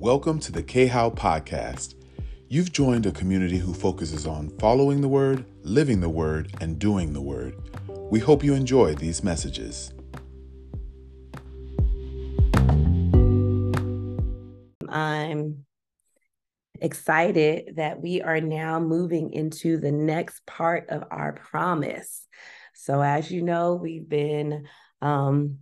Welcome to the KHOW podcast. You've joined a community who focuses on following the word, living the word, and doing the word. We hope you enjoy these messages. I'm excited that we are now moving into the next part of our promise. So, as you know, we've been um,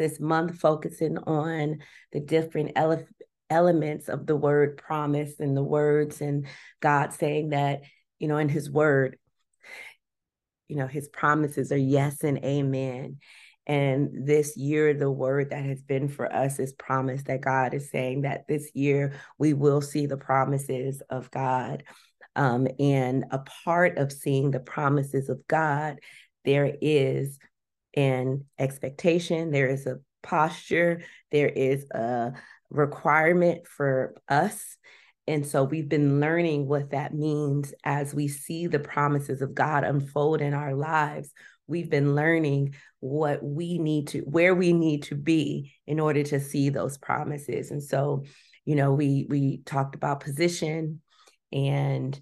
this month focusing on the different ele- elements of the word promise and the words and God saying that, you know, in his word, you know, his promises are yes and amen. And this year, the word that has been for us is promise that God is saying that this year we will see the promises of God. Um, and a part of seeing the promises of God, there is an expectation, there is a posture, there is a requirement for us. And so we've been learning what that means as we see the promises of God unfold in our lives. We've been learning what we need to, where we need to be in order to see those promises. And so, you know, we we talked about position and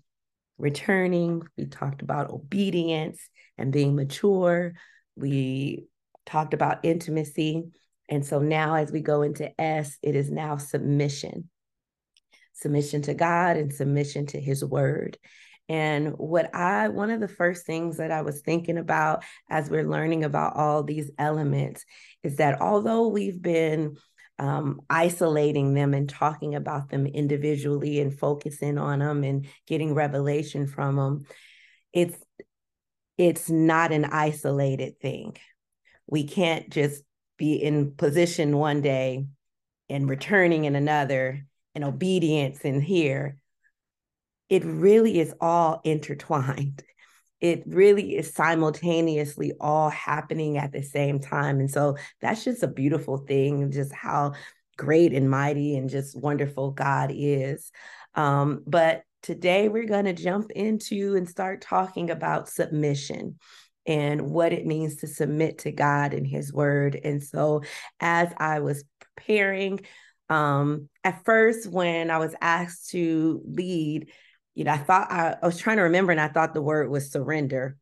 returning. We talked about obedience and being mature. We talked about intimacy. And so now, as we go into S, it is now submission submission to God and submission to His word. And what I, one of the first things that I was thinking about as we're learning about all these elements is that although we've been um, isolating them and talking about them individually and focusing on them and getting revelation from them, it's it's not an isolated thing. We can't just be in position one day and returning in another and obedience in here. It really is all intertwined. It really is simultaneously all happening at the same time. And so that's just a beautiful thing, just how great and mighty and just wonderful God is. Um, but today we're going to jump into and start talking about submission and what it means to submit to God and His Word. And so, as I was preparing, um, at first, when I was asked to lead, you know, I thought I, I was trying to remember, and I thought the word was surrender.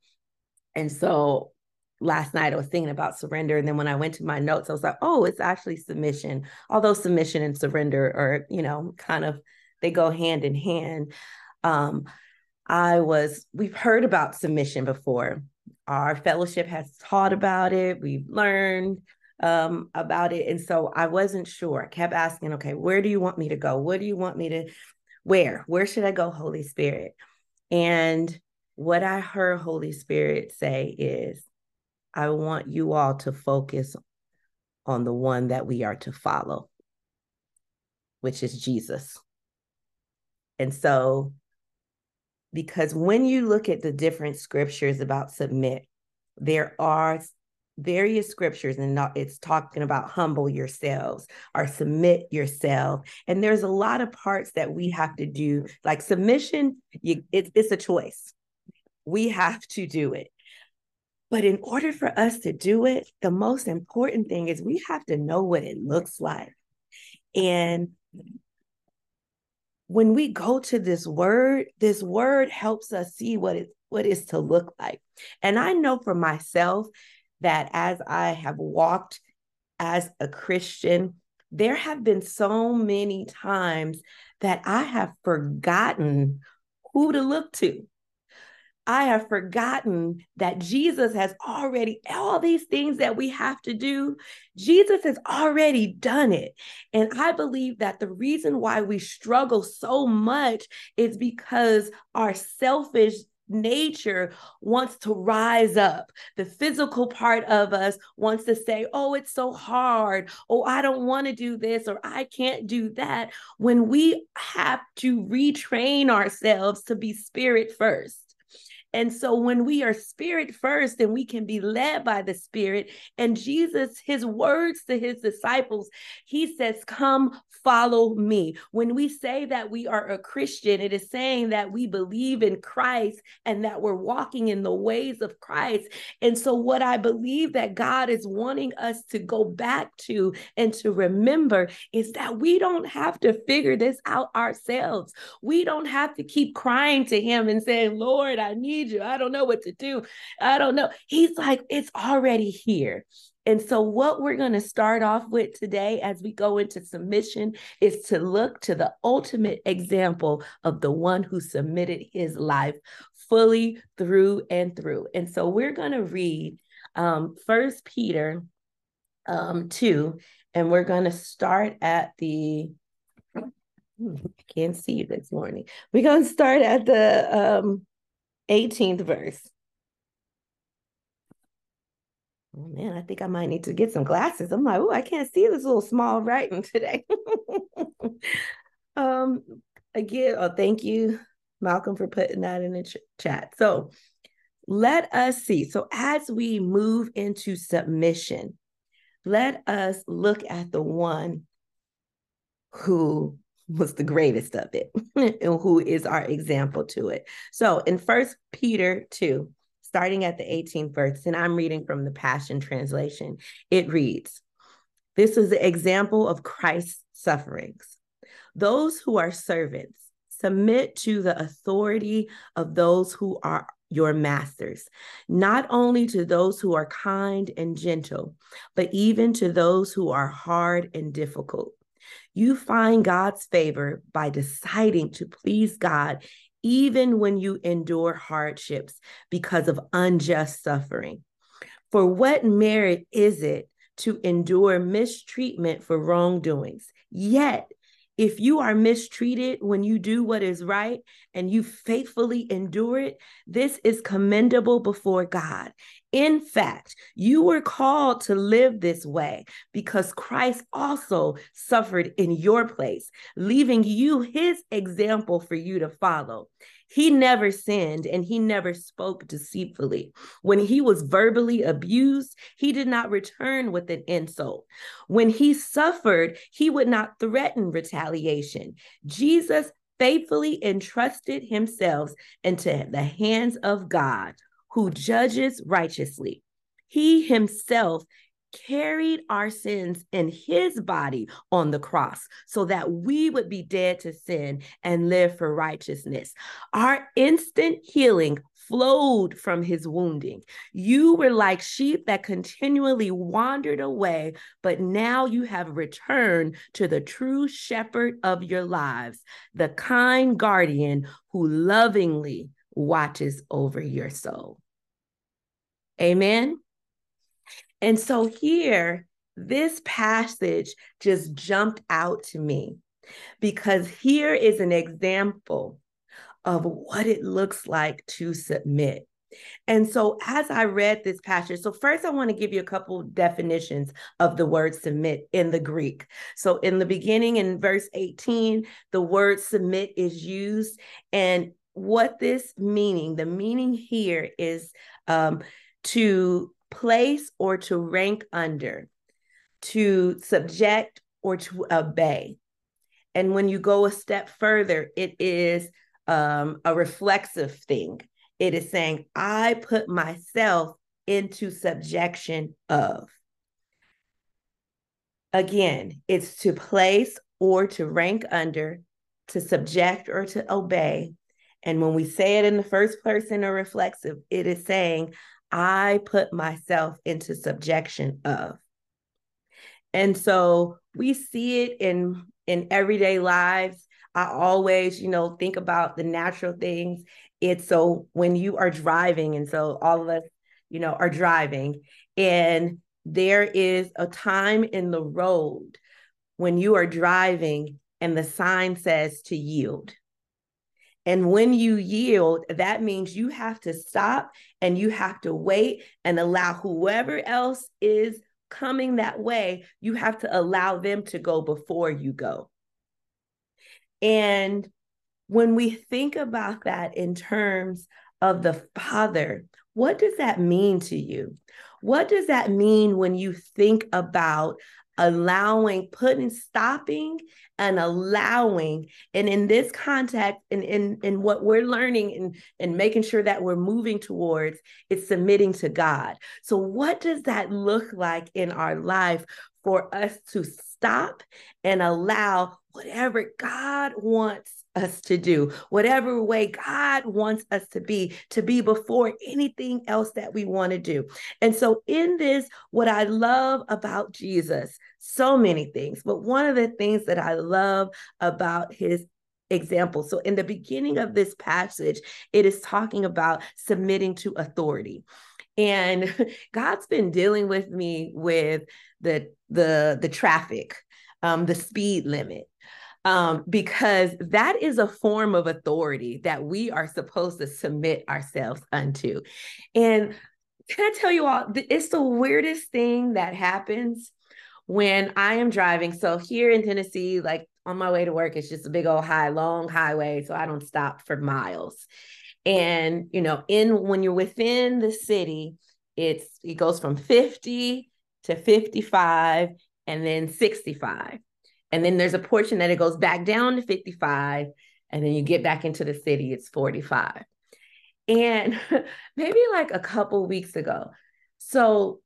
And so last night I was thinking about surrender. And then when I went to my notes, I was like, oh, it's actually submission. Although submission and surrender are, you know, kind of they go hand in hand. Um, I was, we've heard about submission before. Our fellowship has taught about it. We've learned um, about it. And so I wasn't sure. I kept asking, okay, where do you want me to go? What do you want me to, where? Where should I go, Holy Spirit? And what I heard Holy Spirit say is, I want you all to focus on the one that we are to follow, which is Jesus. And so because when you look at the different scriptures about submit, there are various scriptures and it's talking about humble yourselves or submit yourself. And there's a lot of parts that we have to do like submission you, it, it's a choice. We have to do it. But in order for us to do it the most important thing is we have to know what it looks like. And when we go to this word, this word helps us see what it what is to look like. And I know for myself that as I have walked as a Christian, there have been so many times that I have forgotten who to look to. I have forgotten that Jesus has already, all these things that we have to do, Jesus has already done it. And I believe that the reason why we struggle so much is because our selfish nature wants to rise up. The physical part of us wants to say, oh, it's so hard. Oh, I don't want to do this or I can't do that. When we have to retrain ourselves to be spirit first And so when we are spirit first and we can be led by the spirit, and Jesus, his words to his disciples, he says, Come follow me. When we say that we are a Christian, it is saying that we believe in Christ and that we're walking in the ways of Christ. And so, what I believe that God is wanting us to go back to and to remember is that we don't have to figure this out ourselves. We don't have to keep crying to Him and saying, Lord, I need you. I don't know what to do. I don't know. He's like, it's already here. And so, what we're going to start off with today as we go into submission is to look to the ultimate example of the one who submitted his life fully through and through. And so, we're going to read um, First Peter um, 2, and we're going to start at the hmm, I can't see you this morning. We're going to start at the um, 18th verse. Oh man, I think I might need to get some glasses. I'm like, oh, I can't see this little small writing today. um, again, oh, thank you, Malcolm, for putting that in the ch- chat. So let us see. So as we move into submission, let us look at the one who was the greatest of it and who is our example to it. So in First Peter 2, starting at the 18th verse, and I'm reading from the Passion Translation, it reads This is the example of Christ's sufferings. Those who are servants submit to the authority of those who are your masters, not only to those who are kind and gentle, but even to those who are hard and difficult. You find God's favor by deciding to please God even when you endure hardships because of unjust suffering. For what merit is it to endure mistreatment for wrongdoings? Yet, if you are mistreated when you do what is right and you faithfully endure it, this is commendable before God. In fact, you were called to live this way because Christ also suffered in your place, leaving you his example for you to follow. He never sinned and he never spoke deceitfully. When he was verbally abused, he did not return with an insult. When he suffered, he would not threaten retaliation. Jesus faithfully entrusted himself into the hands of God, who judges righteously. He himself carried our sins in his body on the cross so that we would be dead to sin and live for righteousness. Our instant healing flowed from his wounding. You were like sheep that continually wandered away, but now you have returned to the true shepherd of your lives, the kind guardian who lovingly watches over your soul. Amen. And so here, this passage just jumped out to me because here is an example of what it looks like to submit. And so, as I read this passage, so first I want to give you a couple definitions of the word submit in the Greek. So, in the beginning, in verse 18, the word submit is used. And what this meaning, the meaning here is um, to place or to rank under, to subject or to obey. And when you go a step further, it is um, a reflexive thing. It is saying, I put myself into subjection of. Again, it's to place or to rank under, to subject or to obey. And when we say it in the first person or reflexive, it is saying, I put myself into subjection of. And so we see it in in everyday lives. I always, you know, think about the natural things. It's so when you are driving, and so all of us, you know, are driving, and there is a time in the road when you are driving and the sign says to yield. And when you yield, that means you have to stop and you have to wait and allow whoever else is coming that way, you have to allow them to go before you go. And when we think about that in terms of the Father, what does that mean to you? What does that mean when you think about allowing, putting, stopping and allowing. And in this context, and in, in, in what we're learning and, and making sure that we're moving towards, is submitting to God. So, what does that look like in our life for us to stop and allow whatever God wants us to do, whatever way God wants us to be, to be before anything else that we want to do. And so, in this, what I love about Jesus, so many things, but one of the things that I love about his example. So, in the beginning of this passage, it is talking about submitting to authority. And God's been dealing with me with the the the traffic, um, the speed limit um, because that is a form of authority that we are supposed to submit ourselves unto. And can I tell you all, it's the weirdest thing that happens when I am driving. So here in Tennessee, like on my way to work, it's just a big old high, long highway. So I don't stop for miles. And you know, in when you're within the city, it's it goes from 50 to 55 and then 65. And then there's a portion that it goes back down to 55. And then you get back into the city, it's 45. And maybe like a couple weeks ago. So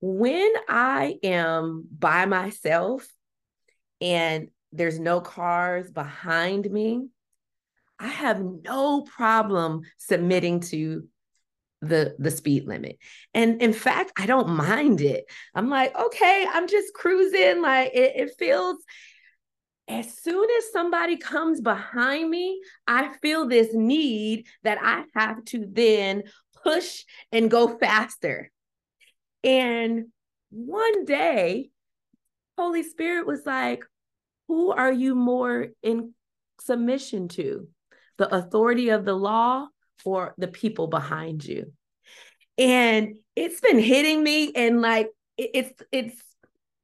when I am by myself and there's no cars behind me, I have no problem submitting to the the speed limit. And in fact i don't mind it. I'm like okay i'm just cruising like it, it feels as soon as somebody comes behind me i feel this need that i have to then push and go faster. And one day holy spirit was like who are you more in submission to? The authority of the law for the people behind you. And it's been hitting me and like it's it's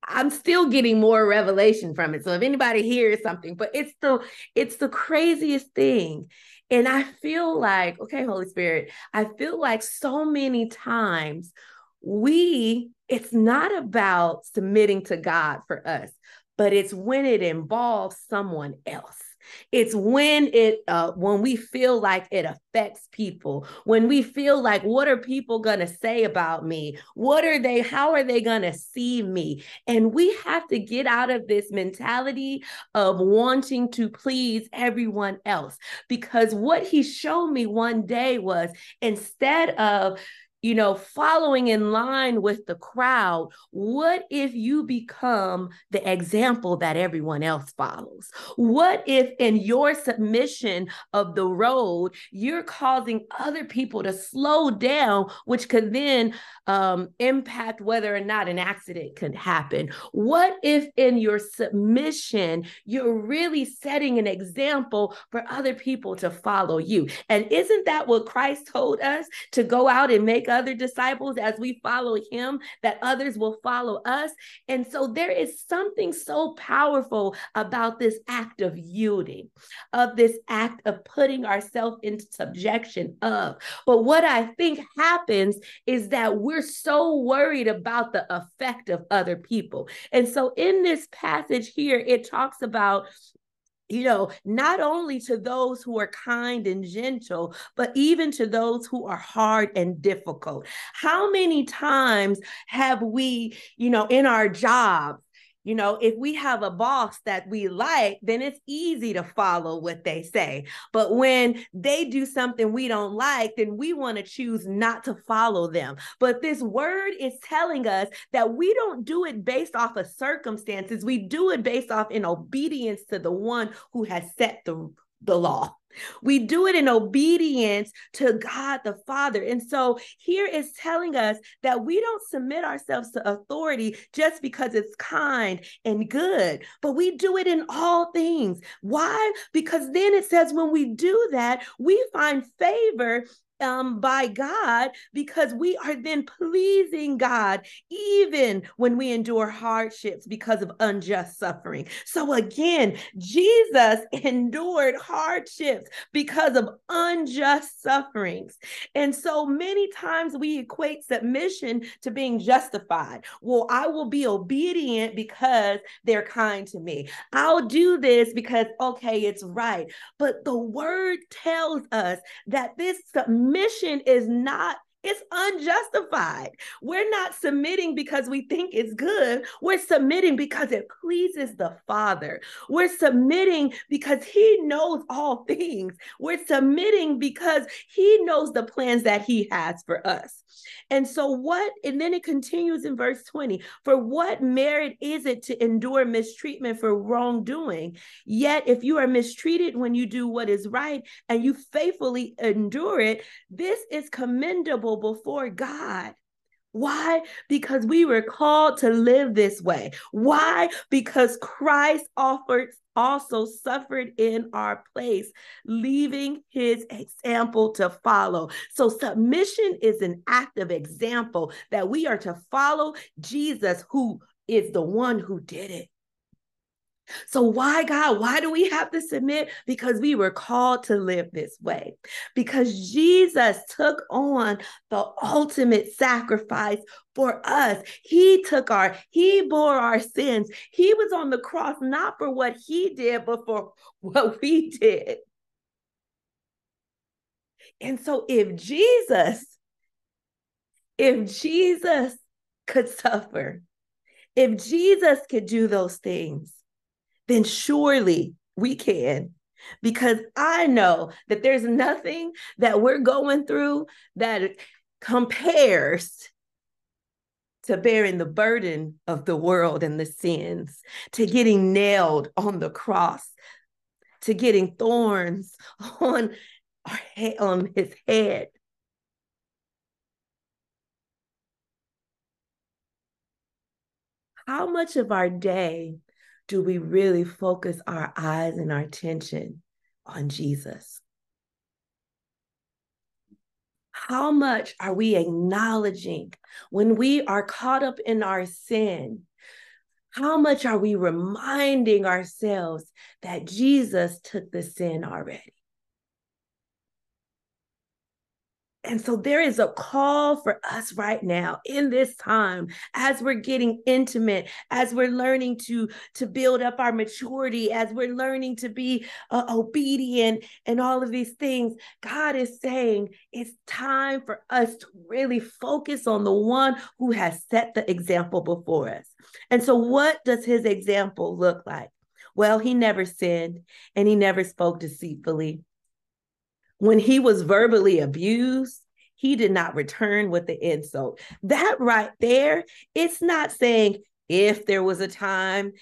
I'm still getting more revelation from it. So if anybody hears something, but it's the it's the craziest thing. And I feel like, okay, Holy Spirit, I feel like so many times we it's not about submitting to God for us, but it's when it involves someone else. It's when it uh, when we feel like it affects people, when we feel like what are people going to say about me? What are they how are they going to see me? And we have to get out of this mentality of wanting to please everyone else because what he showed me one day was instead of you know, following in line with the crowd, what if you become the example that everyone else follows? What if in your submission of the road, you're causing other people to slow down, which could then um, impact whether or not an accident could happen? What if in your submission, you're really setting an example for other people to follow you? And isn't that what Christ told us to go out and make other disciples as we follow him, that others will follow us. And so there is something so powerful about this act of yielding, of this act of putting ourselves into subjection of. But what I think happens is that we're so worried about the effect of other people. And so in this passage here, it talks about you know, not only to those who are kind and gentle, but even to those who are hard and difficult. How many times have we, you know, in our jobs, you know, if we have a boss that we like, then it's easy to follow what they say. But when they do something we don't like, then we want to choose not to follow them. But this word is telling us that we don't do it based off of circumstances. We do it based off in obedience to the one who has set the, the law. We do it in obedience to God the Father. And so here is telling us that we don't submit ourselves to authority just because it's kind and good, but we do it in all things. Why? Because then it says when we do that, we find favor um, by God because we are then pleasing God even when we endure hardships because of unjust suffering. So again, Jesus endured hardships because of unjust sufferings. And so many times we equate submission to being justified. Well, I will be obedient because they're kind to me. I'll do this because, okay, it's right. But the word tells us that this submission is not it's unjustified. We're not submitting because we think it's good. We're submitting because it pleases the Father. We're submitting because He knows all things. We're submitting because He knows the plans that He has for us. And so, what, and then it continues in verse 20 for what merit is it to endure mistreatment for wrongdoing? Yet, if you are mistreated when you do what is right and you faithfully endure it, this is commendable before God. Why? Because we were called to live this way. Why? Because Christ offered also suffered in our place, leaving his example to follow. So, submission is an act of example that we are to follow Jesus, who is the one who did it. So, why, God? Why do we have to submit? Because we were called to live this way. Because Jesus took on the ultimate sacrifice for us. He took our, He bore our sins. He was on the cross not for what He did, but for what we did. And so, if Jesus, if Jesus could suffer, if Jesus could do those things, then surely we can. Because I know that there's nothing that we're going through that compares to bearing the burden of the world and the sins, to getting nailed on the cross, to getting thorns on, on his head. How much of our day do we really focus our eyes and our attention on Jesus? How much are we acknowledging when we are caught up in our sin? How much are we reminding ourselves that Jesus took the sin already? And so there is a call for us right now in this time as we're getting intimate, as we're learning to, to build up our maturity, as we're learning to be uh, obedient and all of these things. God is saying it's time for us to really focus on the one who has set the example before us. And so, what does his example look like? Well, he never sinned and he never spoke deceitfully when he was verbally abused, he did not return with the insult. That right there, it's not saying if there was a time,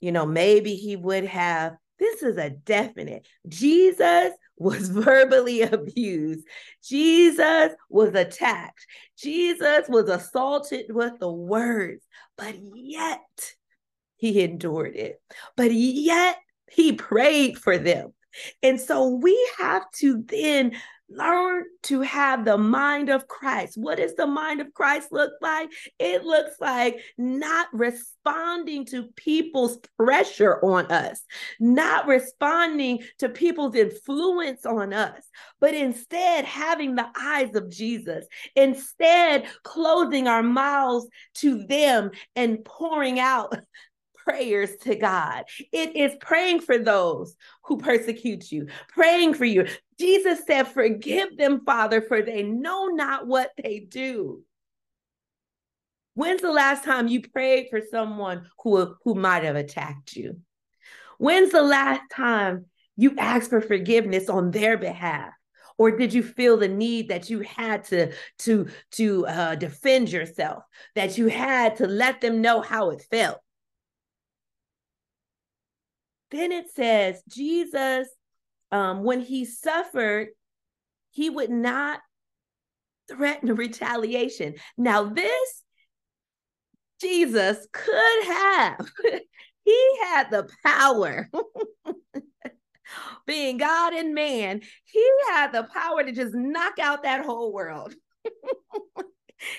you know, maybe he would have. This is a definite. Jesus was verbally abused. Jesus was attacked. Jesus was assaulted with the words, but yet he endured it. But yet he prayed for them. And so we have to then learn to have the mind of Christ. What does the mind of Christ look like? It looks like not responding to people's pressure on us, not responding to people's influence on us, but instead having the eyes of Jesus, instead closing our mouths to them and pouring out prayers to God. It is praying for those who persecute you, praying for you. Jesus said, Forgive them, Father, for they know not what they do. When's the last time you prayed for someone who, who might have attacked you? When's the last time you asked for forgiveness on their behalf? or did you feel the need that you had to to to uh, defend yourself that you had to let them know how it felt then it says Jesus, um, when he suffered, he would not threaten retaliation. Now, this Jesus could have, he had the power being God and man, he had the power to just knock out that whole world.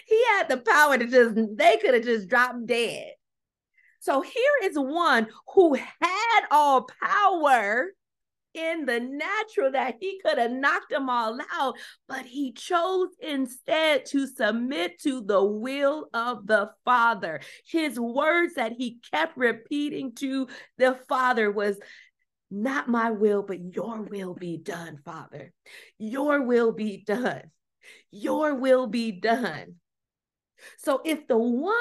he had the power to just, they could have just dropped dead. So here is one who had all power in the natural that he could have knocked them all out, but he chose instead to submit to the will of the Father. His words that he kept repeating to the Father was, not my will, but your will be done, Father. Your will be done. Your will be done. So if the one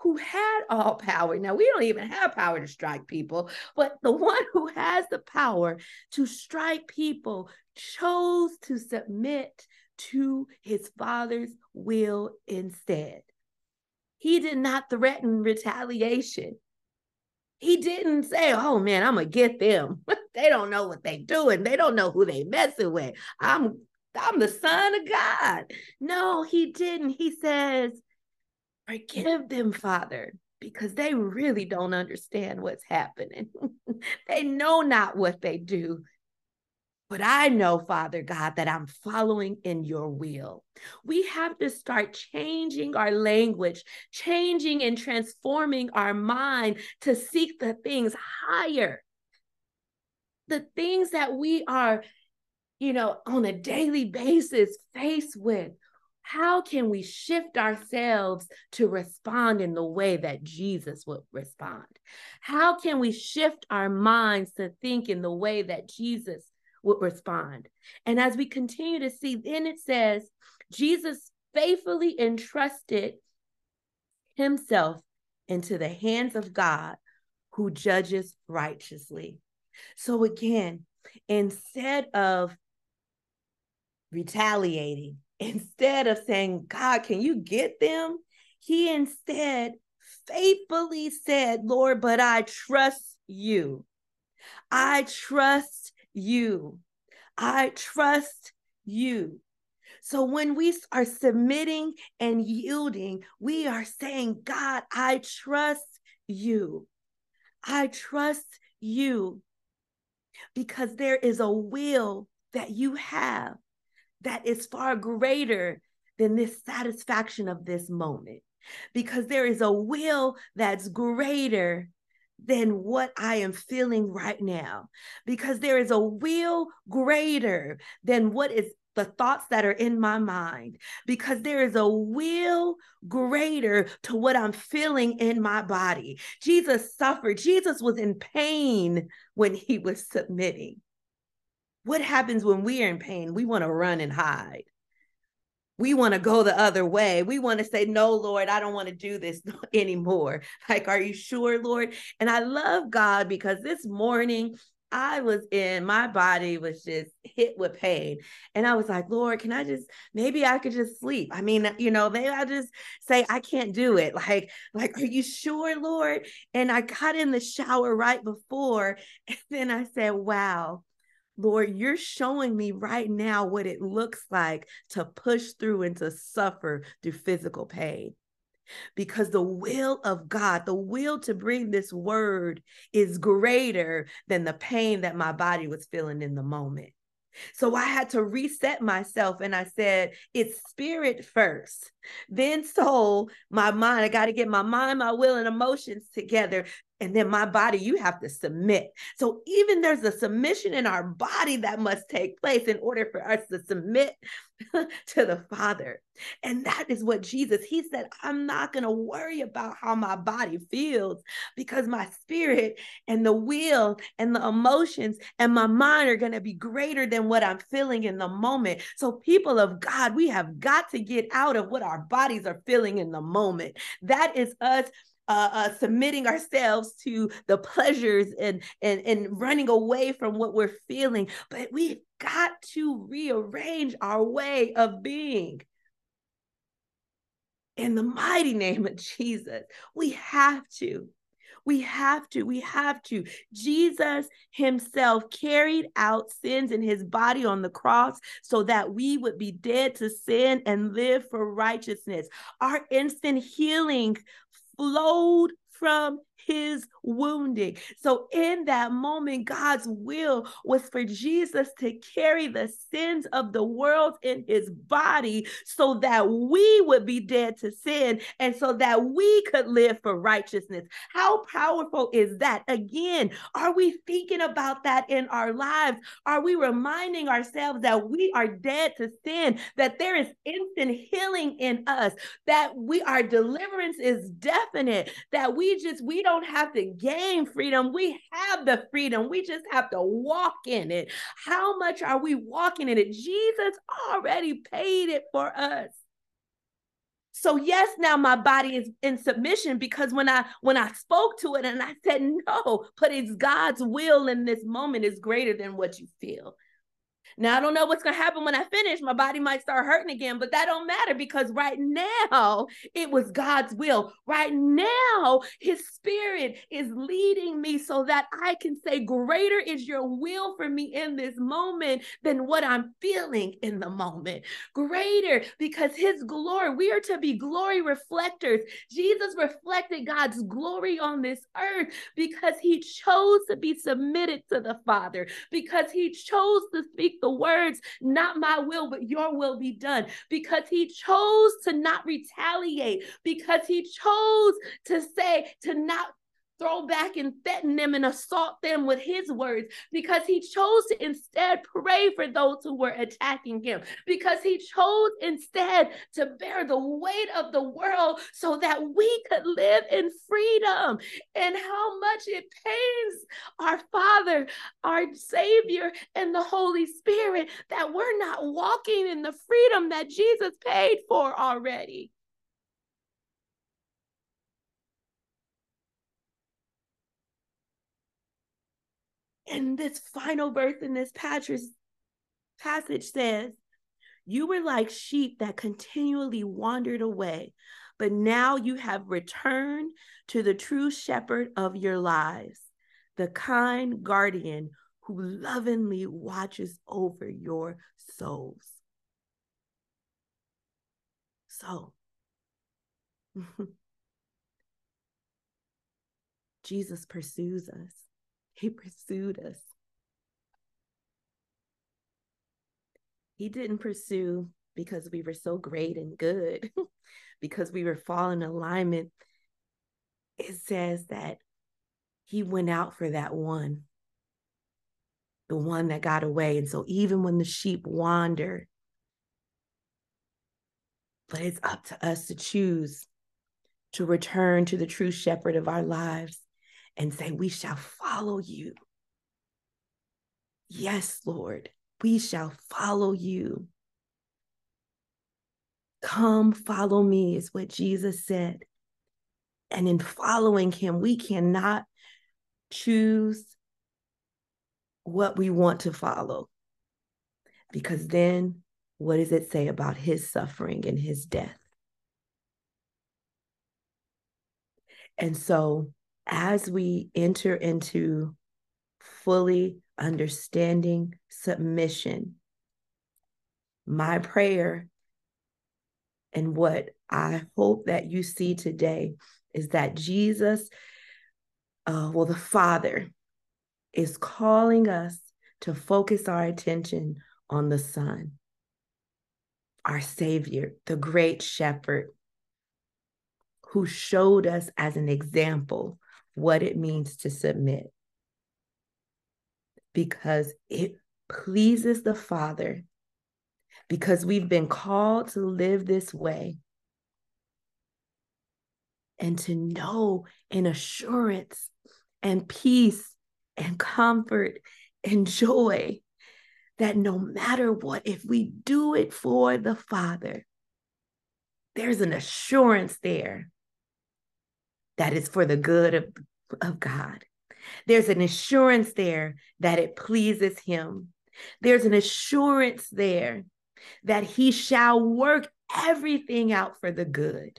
who had all power, now we don't even have power to strike people, but the one who has the power to strike people chose to submit to his father's will instead. He did not threaten retaliation. He didn't say, "Oh man, I'm gonna get them. they don't know what they doing. They don't know who they messing with. I'm I'm the son of God." No, he didn't. He says, Forgive them, Father, because they really don't understand what's happening. they know not what they do. But I know, Father God, that I'm following in your will. We have to start changing our language, changing and transforming our mind to seek the things higher. The things that we are, you know, on a daily basis faced with. How can we shift ourselves to respond in the way that Jesus would respond? How can we shift our minds to think in the way that Jesus would respond? And as we continue to see, then it says, Jesus faithfully entrusted himself into the hands of God who judges righteously. So again, instead of retaliating, instead of saying, God, can you get them? He instead faithfully said, Lord, but I trust you. I trust you. I trust you. So when we are submitting and yielding, we are saying, God, I trust you. I trust you because there is a will that you have that is far greater than this satisfaction of this moment because there is a will that's greater than what I am feeling right now because there is a will greater than what is the thoughts that are in my mind because there is a will greater to what I'm feeling in my body. Jesus suffered, Jesus was in pain when he was submitting. What happens when we are in pain? We want to run and hide. We want to go the other way. We want to say, No, Lord, I don't want to do this anymore. Like, are you sure, Lord? And I love God because this morning I was in, my body was just hit with pain. And I was like, Lord, can I just, maybe I could just sleep. I mean, you know, maybe I just say, I can't do it. Like, like, are you sure, Lord? And I got in the shower right before. And then I said, wow, Lord, you're showing me right now what it looks like to push through and to suffer through physical pain. Because the will of God, the will to bring this word is greater than the pain that my body was feeling in the moment. So I had to reset myself and I said, it's spirit first, then soul, my mind. I got to get my mind, my will, and emotions together and then my body you have to submit. So even there's a submission in our body that must take place in order for us to submit to the father. And that is what jesus he said i'm not going to worry about how my body feels because my spirit and the will and the emotions and my mind are going to be greater than what i'm feeling in the moment. So people of god we have got to get out of what our bodies are feeling in the moment. That is us uh, uh, submitting ourselves to the pleasures and, and and running away from what we're feeling but we've got to rearrange our way of being in the mighty name of jesus we have to we have to. We have to. Jesus himself carried out sins in his body on the cross so that we would be dead to sin and live for righteousness. Our instant healing flowed from his wounding. So, in that moment, God's will was for Jesus to carry the sins of the world in his body so that we would be dead to sin and so that we could live for righteousness. How powerful is that? Again, are we thinking about that in our lives? Are we reminding ourselves that we are dead to sin, that there is instant healing in us, that we our deliverance is definite, that we just we don't have to gain freedom. We have the freedom. We just have to walk in it. How much are we walking in it? Jesus already paid it for us. So yes, now my body is in submission because when I when I spoke to it and I said no, but it's God's will in this moment is greater than what you feel. Now I don't know what's gonna happen when I finish. My body might start hurting again, but that don't matter because right now it was God's will. Right now, his spirit is leading me so that I can say, Greater is your will for me in this moment than what I'm feeling in the moment. Greater because his glory, we are to be glory reflectors. Jesus reflected God's glory on this earth because he chose to be submitted to the Father, because he chose to speak the words, not my will, but your will be done, because he chose to not retaliate, because he chose to say, to not throw back and threaten them and assault them with his words because he chose to instead pray for those who were attacking him because he chose instead to bear the weight of the world so that we could live in freedom and how much it pains our father our savior and the holy spirit that we're not walking in the freedom that jesus paid for already And this final verse in this passage, says, You were like sheep that continually wandered away, but now you have returned to the true shepherd of your lives, the kind guardian who lovingly watches over your souls. So, Jesus pursues us. He pursued us. He didn't pursue because we were so great and good, because we were falling in alignment. It says that he went out for that one, the one that got away. And so even when the sheep wander, but it's up to us to choose to return to the true shepherd of our lives and say, We shall follow you. Yes, Lord, we shall follow you. Come follow me, is what Jesus said. And in following him, we cannot choose what we want to follow. Because then, what does it say about his suffering and his death? And so, as we enter into fully understanding submission, my prayer and what I hope that you see today is that Jesus, uh, well, the Father, is calling us to focus our attention on the Son, our Savior, the great shepherd, who showed us as an example what it means to submit. Because it pleases the Father, because we've been called to live this way. And to know in assurance and peace and comfort and joy that no matter what, if we do it for the Father, there's an assurance there that is for the good of, of God. There's an assurance there that it pleases Him. There's an assurance there that He shall work everything out for the good.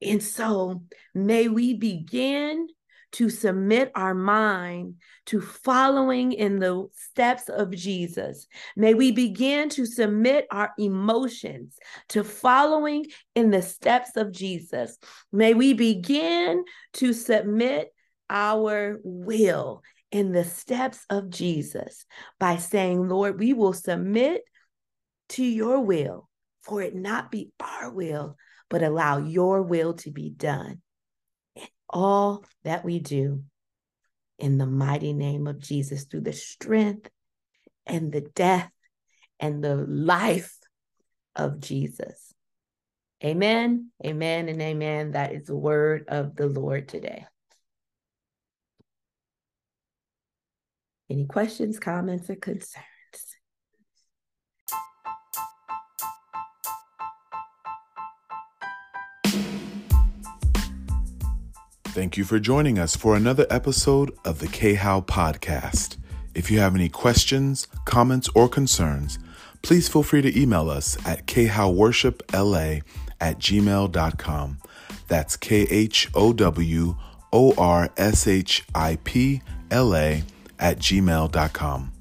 And so may we begin to submit our mind to following in the steps of Jesus. May we begin to submit our emotions to following in the steps of Jesus. May we begin to submit our will in the steps of Jesus by saying, Lord, we will submit to your will, for it not be our will, but allow your will to be done all that we do. In the mighty name of Jesus, through the strength and the death and the life of Jesus. Amen, amen, and amen. That is the word of the Lord today. Any questions, comments, or concerns? Thank you for joining us for another episode of the K How Podcast. If you have any questions, comments, or concerns, please feel free to email us at khowworshipla at gmail.com. That's K H O W O R S H I P L A at gmail.com.